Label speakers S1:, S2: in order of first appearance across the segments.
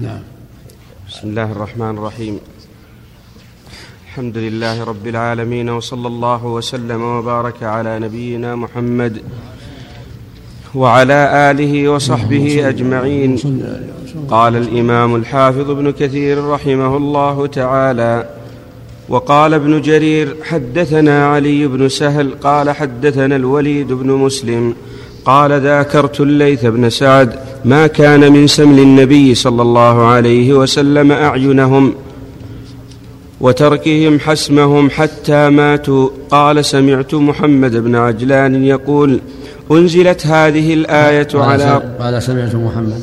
S1: نعم.
S2: بسم الله الرحمن الرحيم. الحمد لله رب العالمين وصلى الله وسلم وبارك على نبينا محمد وعلى آله وصحبه أجمعين. قال الإمام الحافظ ابن كثير رحمه الله تعالى وقال ابن جرير حدثنا علي بن سهل قال حدثنا الوليد بن مسلم قال ذاكرت الليث بن سعد ما كان من سمل النبي صلى الله عليه وسلم أعينهم وتركهم حسمهم حتى ماتوا. قال سمعت محمد بن عجلان يقول أنزلت هذه الآية على
S1: قال سمعت محمد.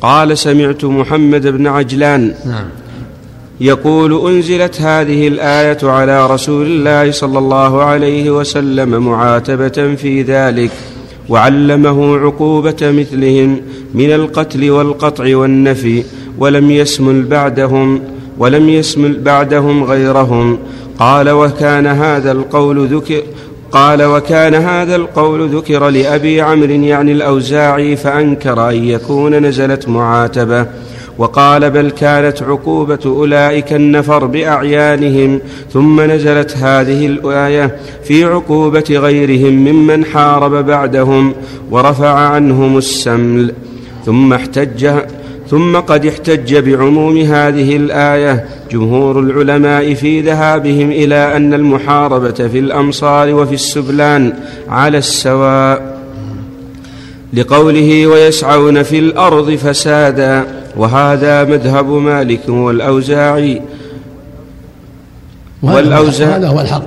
S2: قال سمعت محمد بن عجلان
S1: نعم.
S2: يقول أنزلت هذه الآية على رسول الله صلى الله عليه وسلم معاتبة في ذلك. وعلمه عقوبة مثلهم من القتل والقطع والنفي ولم يسمل بعدهم ولم يسمل بعدهم غيرهم. قال وكان هذا القول ذكر قال وكان هذا القول ذكر لأبي عمرو يعني الأوزاعي فأنكر أن يكون نزلت معاتبة. وقال بل كانت عقوبة أولئك النفر بأعيانهم ثم نزلت هذه الآية في عقوبة غيرهم ممن حارب بعدهم ورفع عنهم السمل. ثم احتج ثم قد احتج بعموم هذه الآية جمهور العلماء في ذهابهم إلى أن المحاربة في الأمصار وفي السبلان على السواء لقوله ويسعون في الأرض فسادا وهذا مذهب مالك والأوزاعي.
S1: والأوزاعي هذا هو الحق.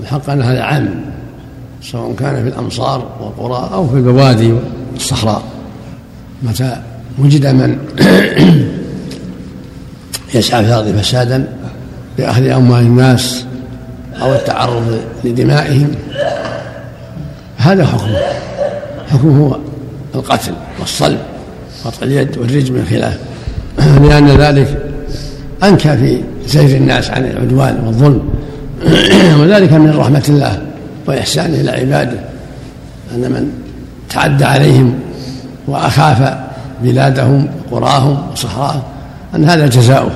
S1: الحق أن هذا عام سواء كان في الأمصار والقرى أو في البوادي والصحراء متى وجد من يسعى في الأرض فسادا بأخذ أموال الناس أو التعرض لدمائهم. هذا حكمه. حكمه هو القتل والصلب. قطع اليد والرجم من خلاف. لأن ذلك أنكى في زير الناس عن العدوان والظلم. وذلك من رحمة الله وإحسانه إلى عباده. أن من تعدى عليهم وأخاف بلادهم قراهم وصحراءهم أن هذا جزاؤه.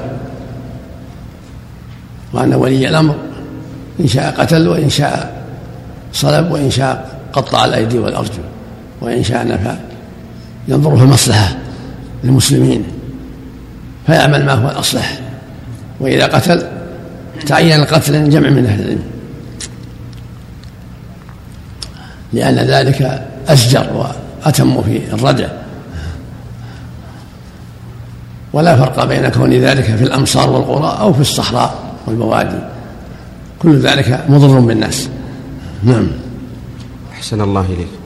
S1: وأن ولي الأمر إن شاء قتل وإن شاء صلب وإن شاء قطع الأيدي والأرجل وإن شاء نفع ينظر في المصلحة للمسلمين فيعمل ما هو الأصلح. وإذا قتل تعين القتل جمع من أهل العلم. لأن ذلك أسجر وأتم في الردع. ولا فرق بين كون ذلك في الأمصار والقرى أو في الصحراء والبوادي. كل ذلك مضر بالناس. نعم.
S2: أحسن الله إليك.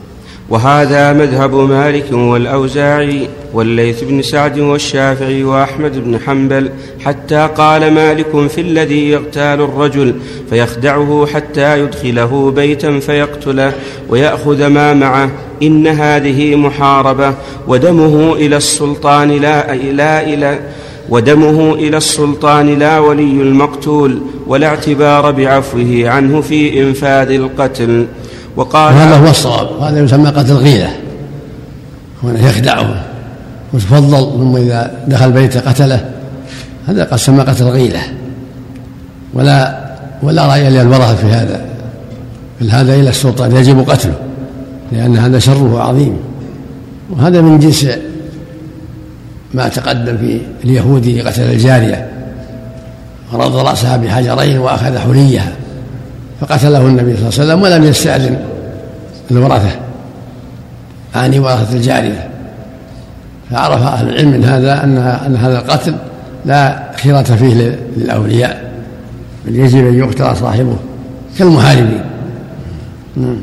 S2: وهذا مذهب مالك والأوزاعي والليث بن سعد والشافعي وأحمد بن حنبل حتى قال مالك في الذي يغتال الرجل فيخدعه حتى يدخله بيتا فيقتله ويأخذ ما معه. إن هذه محاربة ودمه إلى السلطان لا إلى إلى ودمه إلى السلطان لا ولي المقتول ولا اعتبار بعفوه عنه في إنفاذ القتل.
S1: وقال هذا هو الصواب هذا يسمى قتل غيلة هو يخدعه وتفضل ثم إذا دخل بيته قتله هذا قد سمى قتل غيلة ولا ولا رأي للورثة في هذا بل هذا إلى السلطان يجب قتله لأن هذا شره عظيم. وهذا من جنس ما تقدم في اليهودي قتل الجارية. ورد رأسها بحجرين وأخذ حليها فقتله النبي صلى الله عليه وسلم ولم يستأذن الورثة أعني ورثة الجارية. فعرف أهل العلم من هذا أن أن هذا القتل لا خيرة فيه للأولياء بل يجب أن يقتل صاحبه كالمحاربين نعم.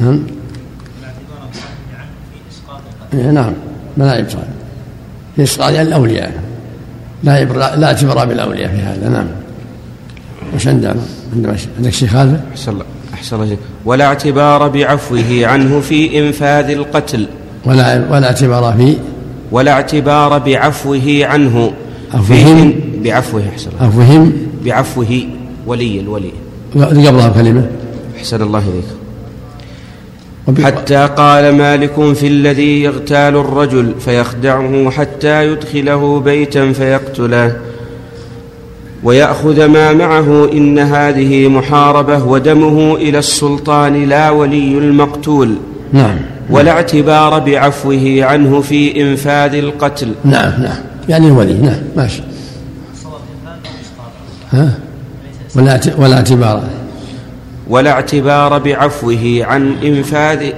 S1: نعم. إيه، نعم. لا يبصر في إسقاط الأولياء. لا لا اعتبار بالأولياء في هذا. نعم. وش عندنا عندك شيء خالفه؟
S2: أحسن الله أحسن الله ولا اعتبار بعفوه عنه في إنفاذ القتل.
S1: ولا ولا اعتبار في
S2: ولا اعتبار بعفوه عنه
S1: عفوهم.
S2: بعفوه أحسن
S1: الله. عفوهم.
S2: بعفوه ولي الولي.
S1: قبلها كلمة
S2: أحسن الله إليك. حتى قال مالك في الذي يغتال الرجل فيخدعه حتى يدخله بيتا فيقتله. ويأخذ ما معه إن هذه محاربة ودمه إلى السلطان لا ولي المقتول.
S1: نعم.
S2: ولا اعتبار بعفوه عنه في إنفاذ القتل.
S1: نعم نعم. يعني الولي نعم ماشي. ها؟ ولا ولا اعتبار.
S2: ولا اعتبار بعفوه عن إنفاذ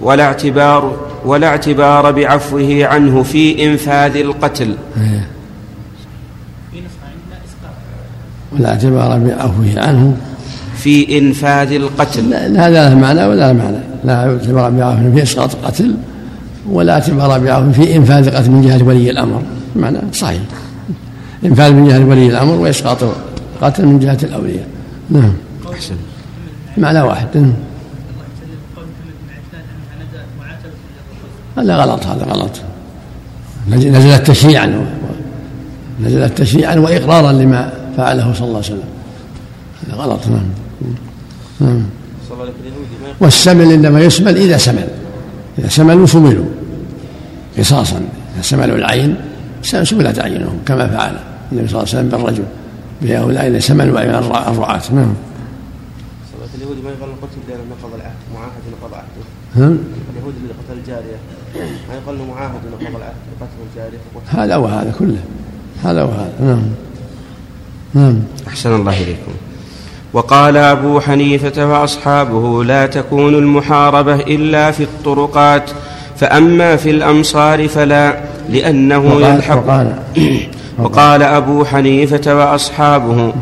S2: ولا اعتبار ولا اعتبار بعفوه عنه في إنفاذ القتل.
S1: إيه. ولا اعتبار بعفوه عنه.
S2: في إنفاذ القتل.
S1: هذا له معنى ولا له معنى. لا اعتبار بعفو في إسقاط القتل ولا اعتبار بعفو في إنفاذ القتل من جهة ولي الأمر. معنى صحيح. إنفاذ من جهة ولي الأمر وإسقاط القتل من جهة الأولياء. نعم. أحسن. معنى واحد. هذا غلط هذا غلط. نزل تشريعا نزل تشريعا وإقرارا لما فعله صلى الله عليه وسلم. هذا غلط نعم والسمل إنما يسمل إذا سمل. إذا سملوا سملوا. قصاصا. إذا سملوا العين سملت أعينهم كما فعل النبي صلى الله عليه وسلم بالرجل. بهؤلاء إذا سملوا أعين الرعاة. نعم
S3: اليهودي ما يقال القتل لأنه نقض العهد معاهد نقض عهده اليهودي اللي قتل الجارية ما يقال معاهد نقض العهد بقتل الجارية
S1: هذا وهذا كله. هذا وهذا نعم. نعم.
S2: أحسن الله إليكم. وقال أبو حنيفة وأصحابه لا تكون المحاربة إلا في الطرقات فأما في الأمصار فلا لأنه يلحق وقال أبو حنيفة وأصحابه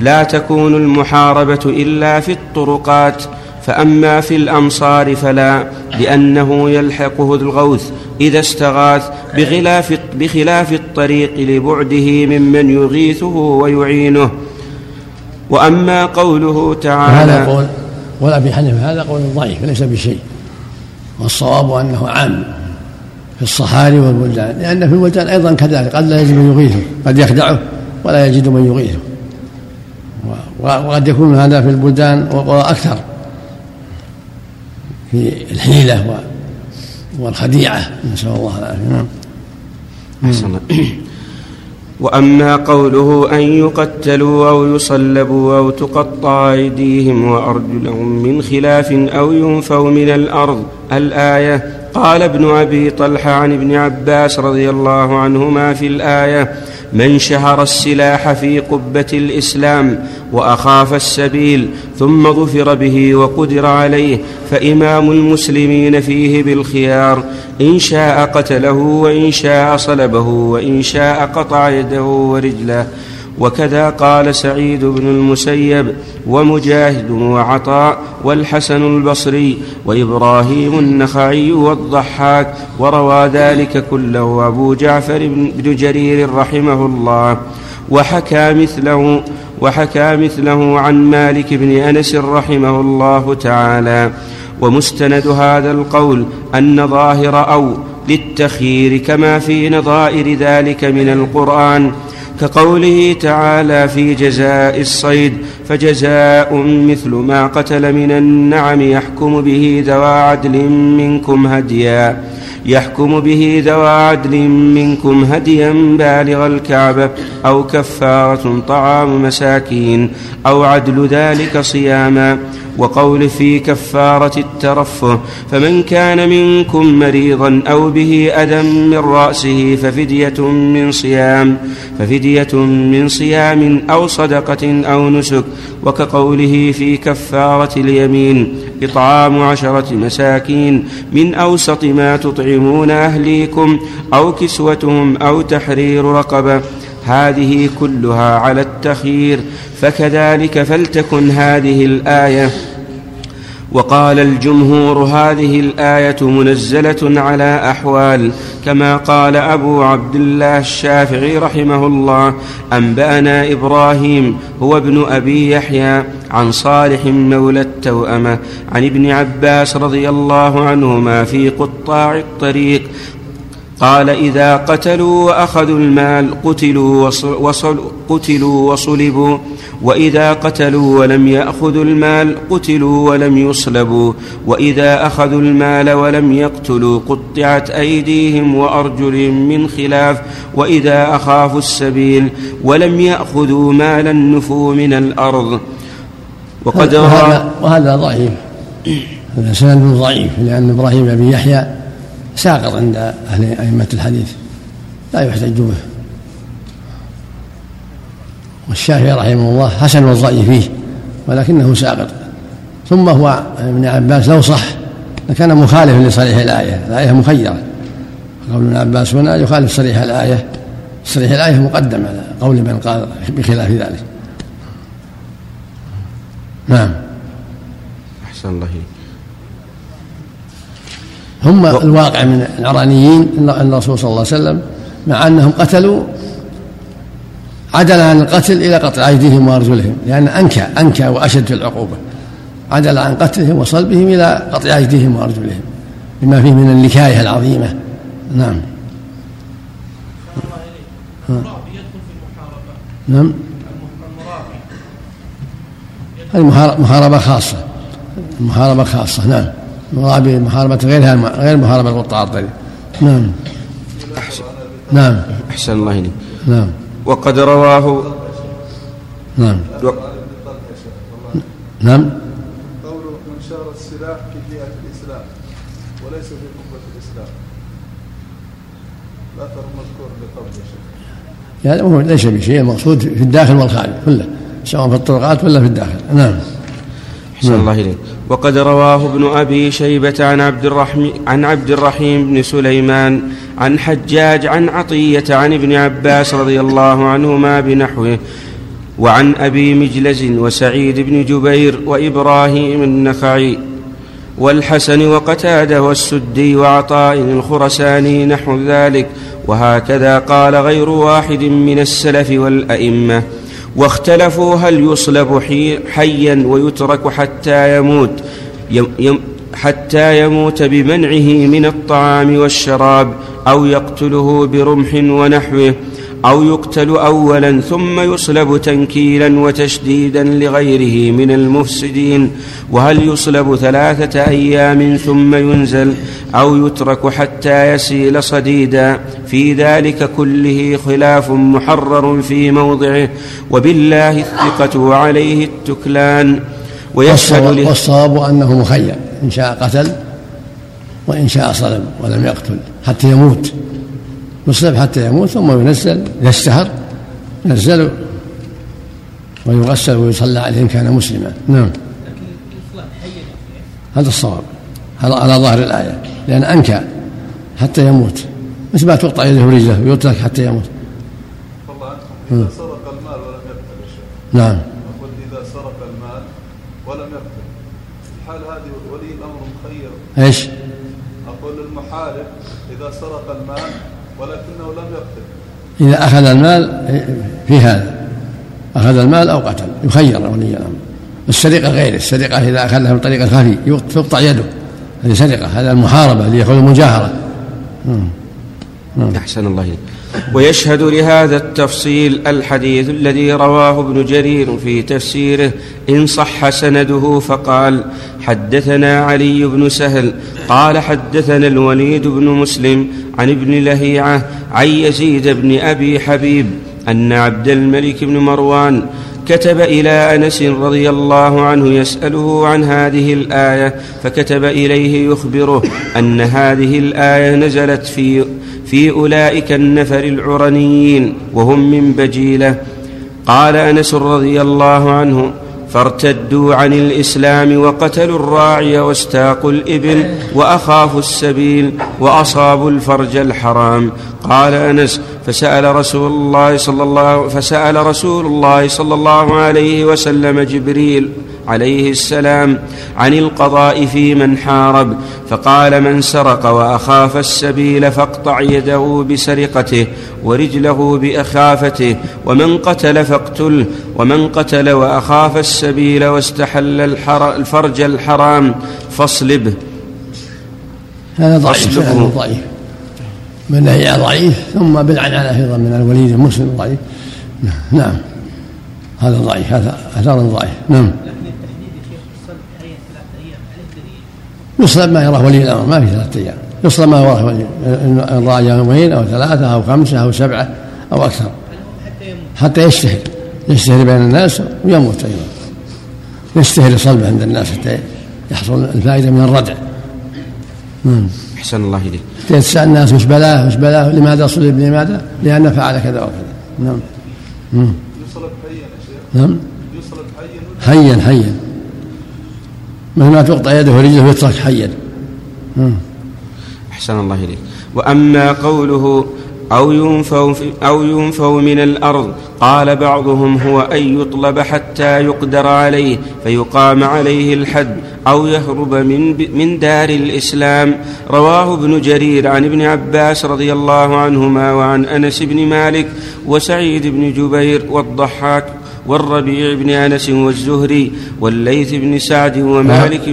S2: لا تكون المحاربة إلا في الطرقات فأما في الأمصار فلا لأنه يلحقه الغوث إذا استغاث بخلاف, بخلاف الطريق لبعده ممن يغيثه ويعينه. وأما قوله تعالى
S1: هذا قول قول أبي حنيفة هذا قول ضعيف ليس بشيء. والصواب أنه عام في الصحاري والبلدان لأن في البلدان أيضا كذلك قد لا يجد من يغيثه قد يخدعه ولا يجد من يغيثه. وقد يكون هذا في البلدان أكثر في الحيلة والخديعة. نسأل الله العافية. نعم.
S2: أحسن. وأما قوله أن يقتلوا أو يصلبوا أو تقطع أيديهم وأرجلهم من خلاف أو ينفوا من الأرض. الآية قال ابن أبي طلحة عن ابن عباس رضي الله عنهما في الآية من شهر السلاح في قبة الإسلام وأخاف السبيل ثم ظفر به وقدر عليه فإمام المسلمين فيه بالخيار إن شاء قتله وإن شاء صلبه وإن شاء قطع يده ورجله. وكذا قال سعيد بن المسيب ومجاهد وعطاء والحسن البصري وإبراهيم النخعي والضحاك وروى ذلك كله أبو جعفر بن جرير رحمه الله وحكى مثله وحكى مثله عن مالك بن أنس رحمه الله تعالى ومستند هذا القول أن ظاهر أو للتخيير كما في نظائر ذلك من القرآن كقوله تعالى في جزاء الصيد فجزاء مثل ما قتل من النعم يحكم به ذوى عدل منكم هديا. يحكم به ذوى عدل منكم هديا بالغ الكعبة أو كفارة طعام مساكين أو عدل ذلك صياما. وقول في كفارة الترفه فمن كان منكم مريضا أو به أذى من رأسه ففدية من صيام ففدية من صيام أو صدقة أو نسك. وكقوله في كفارة اليمين إطعام عشرة مساكين من أوسط ما تطعمون أهليكم أو كسوتهم أو تحرير رقبة. هذه كلها على التخيير فكذلك فلتكن هذه الآية. وقال الجمهور هذه الآية منزلة على أحوال كما قال أبو عبد الله الشافعي رحمه الله أنبأنا إبراهيم هو ابن أبي يحيى عن صالح مولى التوأمة عن ابن عباس رضي الله عنهما في قطاع الطريق قال إذا قتلوا وأخذوا المال قتلوا, وصل قتلوا وصلبوا وإذا قتلوا ولم يأخذوا المال قتلوا ولم يصلبوا وإذا أخذوا المال ولم يقتلوا قطعت أيديهم وأرجلهم من خلاف وإذا أخافوا السبيل ولم يأخذوا مالا نفوا من الأرض.
S1: وقد وهذا, وهذا ضعيف. هذا سند ضعيف لأن إبراهيم بن يحيى ساقط عند أهل أئمة الحديث لا يحتج به. والشافعي رحمه الله حسن الظن فيه ولكنه ساقط. ثم هو ابن عباس لو صح لكان مخالفا لصريح الآية الآية مخيرة. قول ابن عباس هنا يخالف صريح الآية صريح الآية مقدم على قول من قال بخلاف ذلك. نعم.
S2: أحسن الله
S1: هم الواقع من العرانيين أن الرسول صلى الله عليه وسلم مع أنهم قتلوا عدل عن القتل إلى قطع أيديهم وأرجلهم لأن أنكى أنكى وأشد في العقوبة. عدل عن قتلهم وصلبهم إلى قطع أيديهم وأرجلهم بما فيه من النكاية العظيمة. نعم. نعم. هذه محاربة خاصة. محاربة خاصة نعم. مرابي محاربة غيرها غير محاربة الطريق نعم.
S2: أحسن.
S1: نعم.
S2: أحسن الله إليك.
S1: نعم.
S2: وقد رواه
S1: نعم. و... نعم.
S4: قول من شار السلاح في جهة الإسلام وليس في قبة الإسلام. لا ترى مذكور بقول
S1: يا شيخ. يعني ليس بشيء المقصود في الداخل والخارج كله سواء في الطرقات ولا في الداخل. نعم.
S2: نعم. الله إليك وقد رواه ابن أبي شيبة عن عبد الرحيم عن عبد الرحيم بن سليمان عن حجاج عن عطية عن ابن عباس رضي الله عنهما بنحوه وعن أبي مجلز وسعيد بن جبير وإبراهيم النخعي والحسن وقتادة والسدي وعطاء الخرساني نحو ذلك وهكذا قال غير واحد من السلف والأئمة واختلفوا هل يصلب حيا ويترك حتى يموت حتى يموت بمنعه من الطعام والشراب أو يقتله برمح ونحوه أو يقتل اولا ثم يصلب تنكيلا وتشديدا لغيره من المفسدين وهل يصلب ثلاثة أيام ثم ينزل أو يترك حتى يسيل صديدا في ذلك كله خلاف محرر في موضعه وبالله الثقة وعليه التكلان.
S1: ويشهد والصواب أنه مخير إن شاء قتل وإن شاء صلب ولم يقتل حتى يموت. يصلب حتى يموت ثم ينزل يستهر ينزل ويغسل ويصلى عليه إن كان مسلما. نعم. هذا الصواب على ظاهر الآية لأن أنكى حتى يموت. مثل ما تقطع يده ورجله ويترك حتى يموت.
S4: إذا سرق المال ولم يقتل
S1: نعم.
S4: أقول إذا سرق المال ولم يقتل. الحال هذه ولي الأمر مخير.
S1: إيش؟
S4: أقول المحارب إذا سرق المال ولكنه لم يقتل.
S1: إذا أخذ المال في هذا. أخذ المال أو قتل. يخير ولي الأمر. السرقة غير. السرقة إذا أخذها من طريق الخفي تقطع يده. هذه سرقة. هذا المحاربة اللي يأخذ المجاهرة.
S2: أحسن الله إليك. ويشهد لهذا التفصيل الحديث الذي رواه ابن جرير في تفسيره إن صح سنده فقال حدثنا علي بن سهل قال حدثنا الوليد بن مسلم عن ابن لهيعة عن يزيد بن أبي حبيب أن عبد الملك بن مروان كتب إلى أنس رضي الله عنه يسأله عن هذه الآية فكتب إليه يخبره أن هذه الآية نزلت في في أولئك النفر العرنيين وهم من بجيلة. قال أنس رضي الله عنه فارتدوا عن الإسلام وقتلوا الراعي واستاقوا الإبل وأخافوا السبيل وأصابوا الفرج الحرام. قال أنس فسأل رسول الله صلى الله فسأل رسول الله صلى الله عليه وسلم جبريل عليه السلام عن القضاء في من حارب فقال من سرق وأخاف السبيل فاقطع يده بسرقته ورجله بأخافته ومن قتل فاقتله ومن قتل وأخاف السبيل واستحل الفرج الحرام فاصلبه
S1: هذا ضعيف هذا ضعيف. من نهي ضعيف ثم بالعنعنة أيضا من الوليد المسلم ضعيف. نعم. هذا ضعيف هذا أثار ضعيف. نعم. يصلب ما يراه ولي الأمر ما في ثلاثة أيام. يصلب ما يراه ولي ان رأى يومين أو ثلاثة أو خمسة أو سبعة أو أكثر. حتى يشتهر يشتهر بين الناس ويموت أيضا. يشتهر صلبه عند الناس حتى يحصل الفائدة من الردع.
S2: نعم أحسن الله إليك.
S1: تسأل الناس وش بلاه وش بلاه لماذا صلب لماذا؟ لأنه فعل كذا وكذا. نعم.
S4: يصلب حيا يا شيخ.
S1: نعم.
S4: يصلب حيا.
S1: حيا حيا. مثل ما تقطع يده ورجله ويترك حيا.
S2: أحسن الله إليك. وأما قوله أو ينفوا, أو ينفوا من الأرض قال بعضهم هو أن يطلب حتى يقدر عليه فيقام عليه الحد أو يهرب من, من دار الإسلام. رواه ابن جرير عن ابن عباس رضي الله عنهما وعن أنس بن مالك وسعيد بن جبير والضحاك. والربيع بن أنس والزهري والليث بن سعد ومالك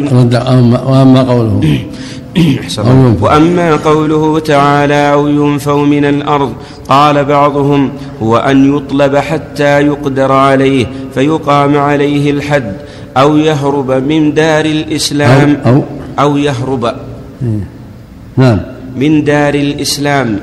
S1: وأما قوله.
S2: وأما قوله تعالى أو ينفوا من الأرض قال بعضهم هو أن يطلب حتى يقدر عليه فيقام عليه الحد أو يهرب من دار الإسلام
S1: أو, أو,
S2: أو يهرب.
S1: نعم.
S2: من دار الإسلام.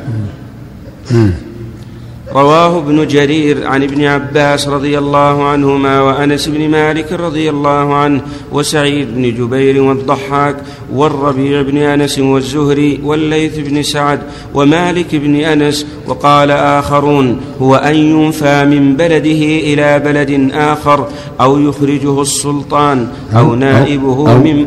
S2: رواه ابن جرير عن ابن عباس رضي الله عنهما وأنس بن مالك رضي الله عنه وسعيد بن جبير والضحاك والربيع بن أنس والزهري والليث بن سعد ومالك بن أنس وقال آخرون هو أن ينفى من بلده إلى بلد آخر أو يخرجه السلطان أو نائبه من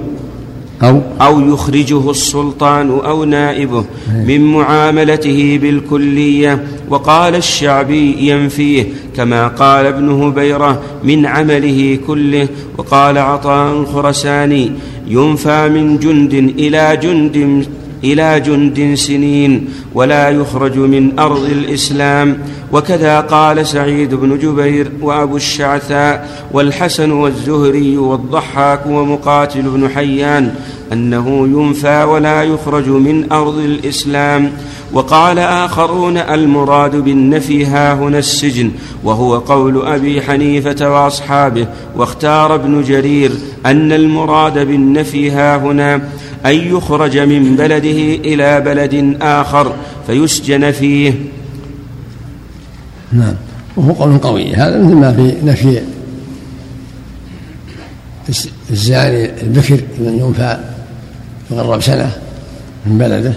S2: أو أو يخرجه السلطان أو نائبه من معاملته بالكلية. وقال الشعبي ينفيه كما قال ابن هبيرة من عمله كله. وقال عطاء خرساني ينفى من جند إلى جند إلى جند سنين ولا يخرج من أرض الإسلام. وكذا قال سعيد بن جبير وأبو الشعثاء والحسن والزهري والضحاك ومقاتل بن حيان. أنه ينفى ولا يخرج من أرض الإسلام. وقال آخرون المراد بالنفي ها هنا السجن وهو قول أبي حنيفة وأصحابه. واختار ابن جرير أن المراد بالنفي ها هنا أن يخرج من بلده إلى بلد آخر فيسجن فيه.
S1: نعم. وهو قول قوي. هذا مثل ما في نفي الزاني البكر من ينفى يغرب سنة من بلده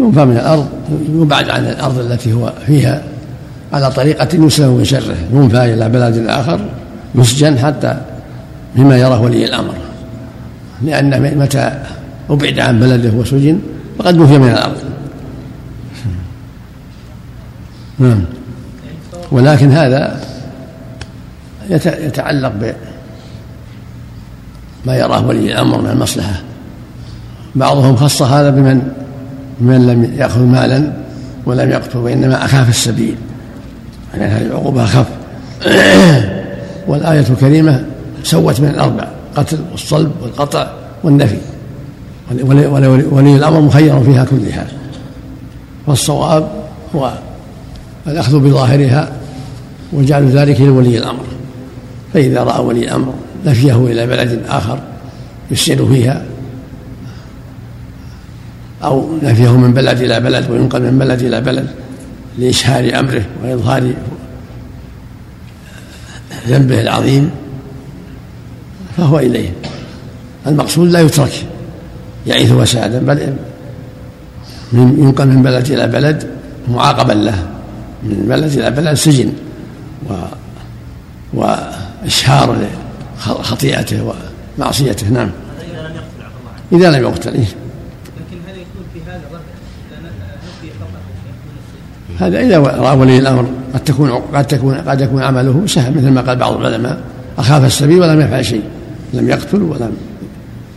S1: ينفى من الأرض يبعد عن الأرض التي هو فيها على طريقة يسلم من شره ينفى إلى بلد آخر يسجن حتى بما يراه ولي الأمر. لأن متى أبعد عن بلده وسجن فقد نفي من الأرض. نعم. ولكن هذا يتعلق بما يراه ولي الأمر من المصلحة. بعضهم خص هذا بمن من لم يأخذ مالا ولم يقتل وإنما أخاف السبيل. يعني هذه العقوبة أخف. والآية الكريمة سوت من الأربع قتل والصلب والقطع والنفي. ولي الأمر مخير فيها كلها. والصواب هو الأخذ بظاهرها وجعل ذلك لولي الأمر. فإذا رأى ولي الأمر نفيه إلى بلد آخر يسجن فيها أو نفيه من بلد إلى بلد وينقل من بلد إلى بلد لإشهار أمره وإظهار ذنبه العظيم فهو إليه. المقصود لا يترك يعيث وسادا بل ينقل من بلد إلى بلد معاقبا له من بلد إلى بلد سجن و وإشهار لخطيئته ومعصيته. نعم. إذا لم يقتل إيه. هذا إذا رأى ولي الأمر قد تكون قد تكون قد يكون عمله سهل مثل ما قال بعض العلماء. أخاف السبيل ولم يفعل شيء لم يقتل ولم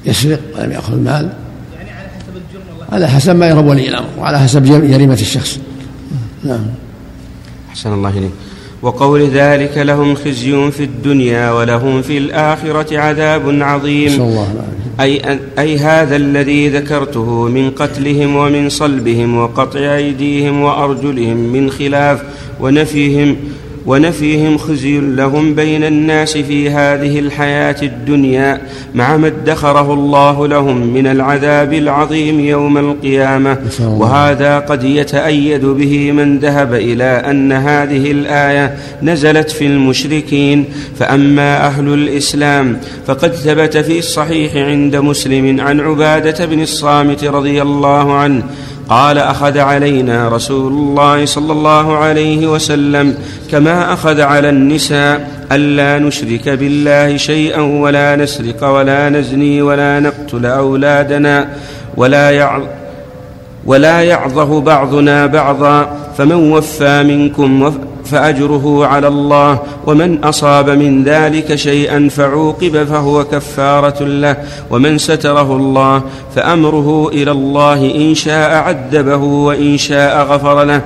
S1: يسرق ولم يأخذ المال يعني على حسب الجرم على حسب ما يرى ولي الأمر وعلى حسب جريمة الشخص. نعم.
S2: أحسن الله إليك. وقول ذلك لهم خزي في الدنيا ولهم في الآخرة عذاب عظيم.
S1: الله
S2: أي, أي هذا الذي ذكرته من قتلهم ومن صلبهم وقطع أيديهم وأرجلهم من خلاف ونفيهم ونفيهم خزي لهم بين الناس في هذه الحياة الدنيا مع ما ادخره الله لهم من العذاب العظيم يوم القيامة. وهذا قد يتأيد به من ذهب إلى أن هذه الآية نزلت في المشركين. فأما أهل الإسلام فقد ثبت في الصحيح عند مسلم عن عبادة بن الصامت رضي الله عنه قال أخذ علينا رسول الله صلى الله عليه وسلم كما أخذ على النساء ألا نشرك بالله شيئا ولا نسرق ولا نزني ولا نقتل أولادنا ولا يعظ ولا يعظه بعضنا بعضا فمن وفى منكم فأجره على الله ومن أصاب من ذلك شيئا فعوقب فهو كفارة له ومن ستره الله فأمره إلى الله إن شاء عذبه وإن شاء غفر له.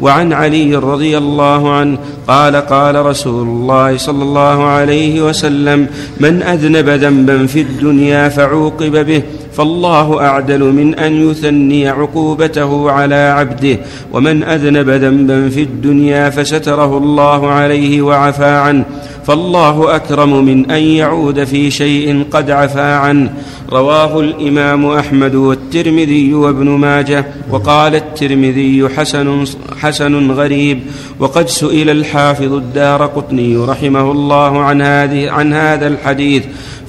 S2: وعن علي رضي الله عنه قال قال رسول الله صلى الله عليه وسلم من أذنب ذنبا في الدنيا فعوقب به فالله أعدل من أن يثني عقوبته على عبده ومن أذنب ذنبا في الدنيا فستره الله عليه وعفى عنه. فالله أكرم من أن يعود في شيء قد عفا عنه. رواه الإمام أحمد والترمذي وابن ماجه وقال الترمذي حسن حسن غريب. وقد سئل الحافظ الدار قطني رحمه الله عن هذه عن هذا الحديث.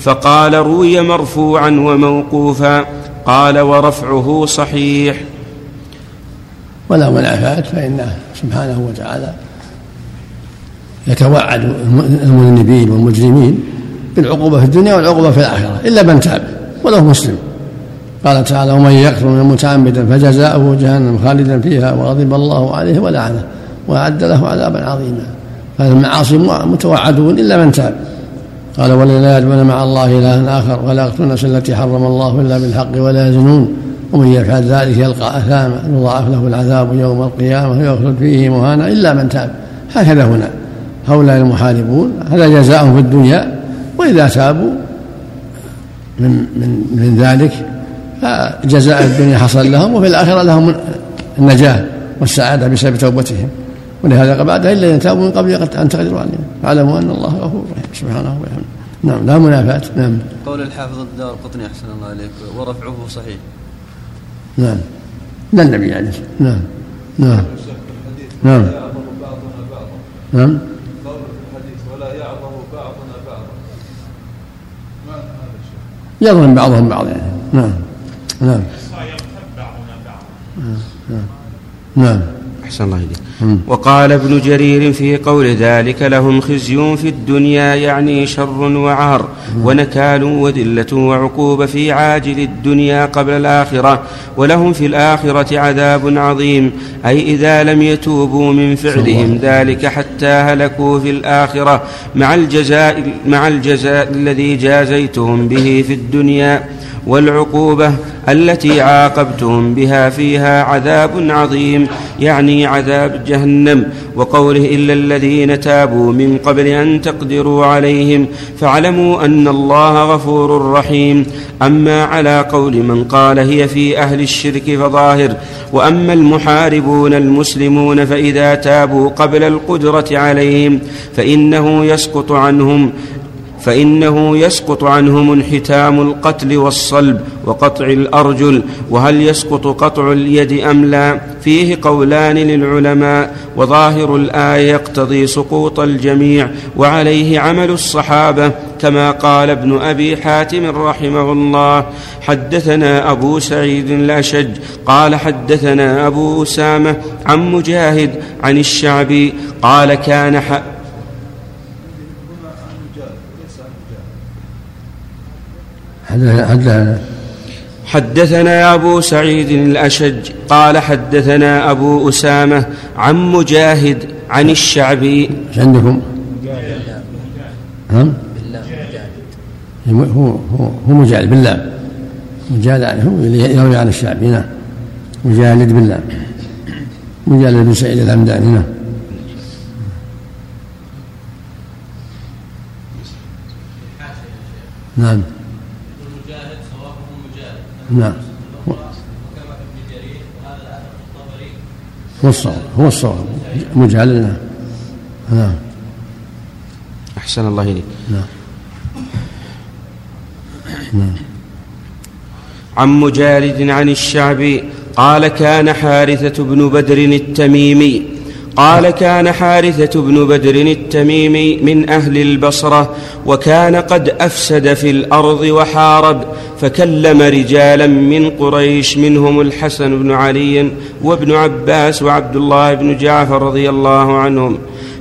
S2: فقال روي مرفوعا وموقوفا قال ورفعه صحيح.
S1: ولا منافات فإنه سبحانه وتعالى يتوعد المذنبين والمجرمين بالعقوبة في الدنيا والعقوبة في الآخرة إلا من تاب ولو مسلم. قال تعالى ومن يكفر من متعمدا فجزاؤه جهنم خالدا فيها وغضب الله عليه ولعنه وأعد له عذابا عظيما. فالمعاصي متوعدون إلا من تاب. قال ولا لا يدعون مع الله إلها آخر ولا يقتلون النفس التي حرم الله إلا بالحق ولا يزنون ومن يفعل ذلك يلقى أثاما يضاعف له العذاب يوم القيامة ويخلد فيه مهانا إلا من تاب. هكذا هنا. هؤلاء المحاربون هذا جزاؤهم في الدنيا. وإذا تابوا من من من ذلك فجزاء الدنيا حصل لهم وفي الآخرة لهم النجاة والسعادة بسبب توبتهم. ولهذا بعد إن تابوا من قبل أن تقدروا عليهم فاعلموا أن الله غفور رحيم. سبحانه وتعالى نعم لا منافاة. نعم.
S3: قول الحافظ الدار قطني أحسن الله عليك ورفعه صحيح.
S1: نعم. لا النبي عليه نعم. نعم. نعم. نعم.
S4: قول الحديث ولا يعظه بعضنا بعضا. ما هذا الشيء
S1: يظلم بعضهم بعض يعني نعم نعم نعم. نعم.
S2: أحسن الله إليك. وقال ابن جرير في قول ذلك لهم خزي في الدنيا يعني شر وعار ونكال وذلة وعقوبة في عاجل الدنيا قبل الآخرة ولهم في الآخرة عذاب عظيم أي إذا لم يتوبوا من فعلهم ذلك حتى هلكوا في الآخرة مع الجزاء مع الجزاء الذي جازيتهم به في الدنيا والعقوبة التي عاقبتهم بها فيها عذاب عظيم يعني عذاب جهنم. وقوله إلا الذين تابوا من قبل أن تقدروا عليهم فاعلموا أن الله غفور رحيم. أما على قول من قال هي في أهل الشرك فظاهر. وأما المحاربون المسلمون فإذا تابوا قبل القدرة عليهم فإنه يسقط عنهم. فإنه يسقط عنهم انحتام القتل والصلب وقطع الأرجل وهل يسقط قطع اليد أم لا؟ فيه قولان للعلماء وظاهر الآية يقتضي سقوط الجميع وعليه عمل الصحابة كما قال ابن أبي حاتم رحمه الله حدثنا أبو سعيد الأشج قال حدثنا أبو أسامة عن مجاهد عن الشعبي قال كان
S1: حدثنا
S2: حدثنا أبو سعيد الأشج قال حدثنا أبو أسامة عن مجاهد عن الشعبي.
S1: عندكم؟ ها؟ هو هو هو مجالد بالله. مجالد هو يروي عن الشعبي نعم. مجالد بالله. مجالد بن سعيد الهمداني نعم. نعم. نعم. هو الصواب هو الصواب. مجعل نعم نعم.
S2: أحسن الله إليك.
S1: نعم. نعم.
S2: عن مجالد عن الشعبي قال كان حارثة بن بدر التميمي قال كان حارثة بن بدر التميمي من أهل البصرة وكان قد أفسد في الأرض وحارب فكلم رجالا من قريش منهم الحسن بن علي وابن عباس وعبد الله بن جعفر رضي الله عنهم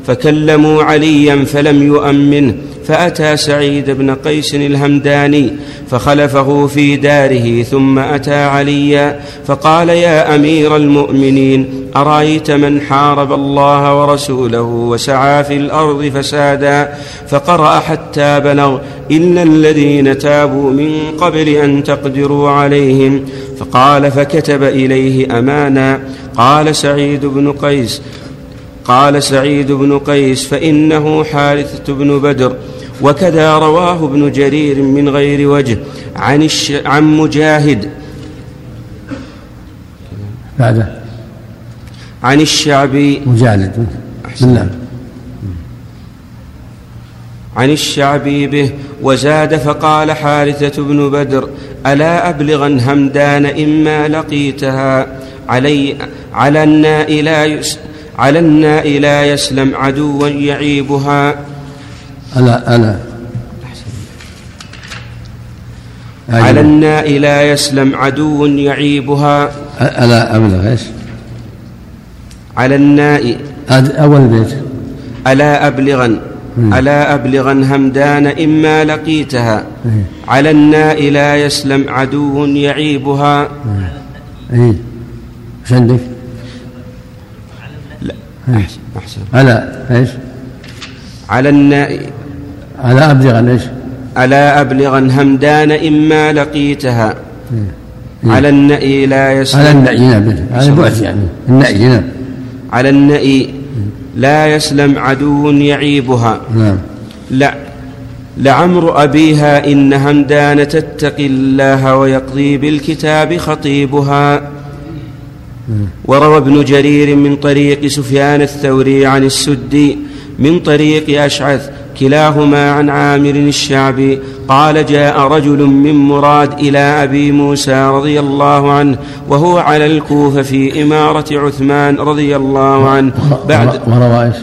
S2: فكلموا عليا فلم يؤمنه. فأتى سعيد بن قيس الهمداني فخلفه في داره ثم أتى عليا فقال يا أمير المؤمنين أرأيت من حارب الله ورسوله وسعى في الأرض فسادا فقرأ حتى بلغ الا الذين تابوا من قبل أن تقدروا عليهم فقال فكتب إليه أمانا قال سعيد بن قيس قال سعيد بن قيس فإنه حارثة بن بدر وكذا رواه ابن جرير من غير وجه. عن, الش... عن مجاهد.
S1: بعده
S2: عن الشعبي.
S1: مجالد
S2: أحسن عن الشعبي به. وزاد فقال حارثة بن بدر ألا أبلغن همدان إما لقيتها علي على الناء لا يسلم عدوا يعيبها
S1: ألا ألا.
S2: على الناء لا يسلم عدو يعيبها.
S1: ألا أبلغ إيش؟
S2: على الناء.
S1: أول بيت.
S2: ألا أبلغن. ألا أبلغن همدان إما لقيتها. على الناء لا يسلم عدو يعيبها.
S1: إيه. إيش عندك؟
S2: لا.
S1: أحسن
S2: أحسن.
S1: على إيش؟
S2: على الناء.
S1: على أبلغ إيش؟
S2: ألا أبلغن همدان إما لقيتها.
S1: إيه.
S2: على النأي لا يسلم
S1: على النعي نعم على البعد يعني. النعي نعم
S2: على النأي لا يسلم عدو يعيبها.
S1: نعم.
S2: لا. لعمر أبيها إن همدان تتقي الله ويقضي بالكتاب خطيبها. وروى ابن جرير من طريق سفيان الثوري عن السدي من طريق أشعث كلاهما عن عامر الشعبي قال جاء رجل من مراد إلى أبي موسى رضي الله عنه وهو على الكوفة في إمارة عثمان رضي الله عنه. بعد
S1: وروى إيش؟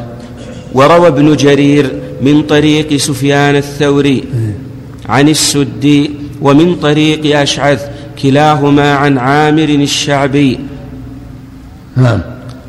S2: وروى ابن جرير من طريق سفيان الثوري عن السدي ومن طريق أشعث كلاهما عن عامر الشعبي.
S1: نعم.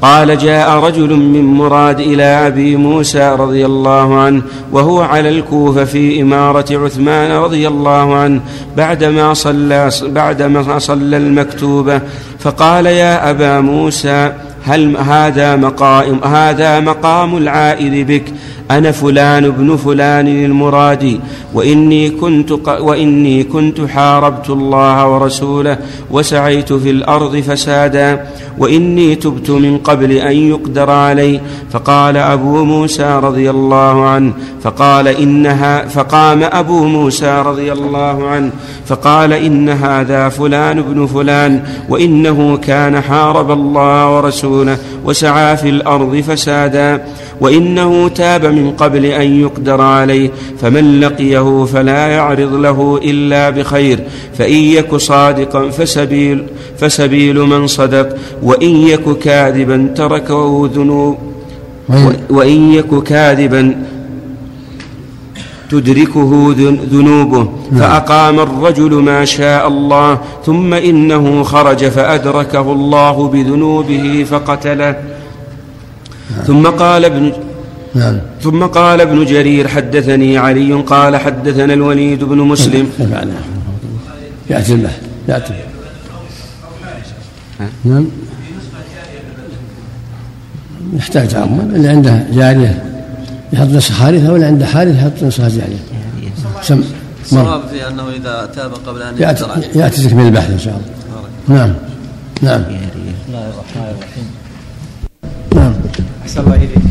S2: قال جاء رجل من مراد إلى أبي موسى رضي الله عنه وهو على الكوفة في إمارة عثمان رضي الله عنه بعدما صلى بعدما صلى المكتوبة. فقال يا أبا موسى هل هذا مقام هذا مقام العائد بك؟ أنا فلان ابن فلان المرادي وإني كنت وإني كنت حاربت الله ورسوله وسعيت في الأرض فسادا وإني تبت من قبل أن يقدر علي. فقال أبو موسى رضي الله عنه فقال إنها فقام أبو موسى رضي الله عنه فقال إن هذا فلان ابن فلان وإنه كان حارب الله ورسوله وسعى في الأرض فسادا. وإنه تاب من قبل أن يقدر عليه فمن لقيه فلا يعرض له إلا بخير فإن يك صادقا فسبيل, فسبيل من صدق وإن يك كاذبا تركه ذنوب وإن يك كاذبا تدركه ذنوبه فأقام الرجل ما شاء الله ثم إنه خرج فأدركه الله بذنوبه فقتله. ثم قال ابن
S1: نعم.
S2: ثم قال ابن جرير حدثني علي قال حدثنا الوليد بن مسلم.
S1: على يأتي الله. يأتي. نعم. يحتاج تعمد اللي عنده جارية يحط نسخ حارثة واللي عنده حارثة يحط نسخ جارية. سم
S5: الصواب في أنه إذا تاب قبل أن
S1: يأتي, يأتي تكمل البحث إن شاء الله. نعم. نعم.
S6: بسم الله الرحمن الرحيم.
S1: نعم
S6: أحسن الله إليك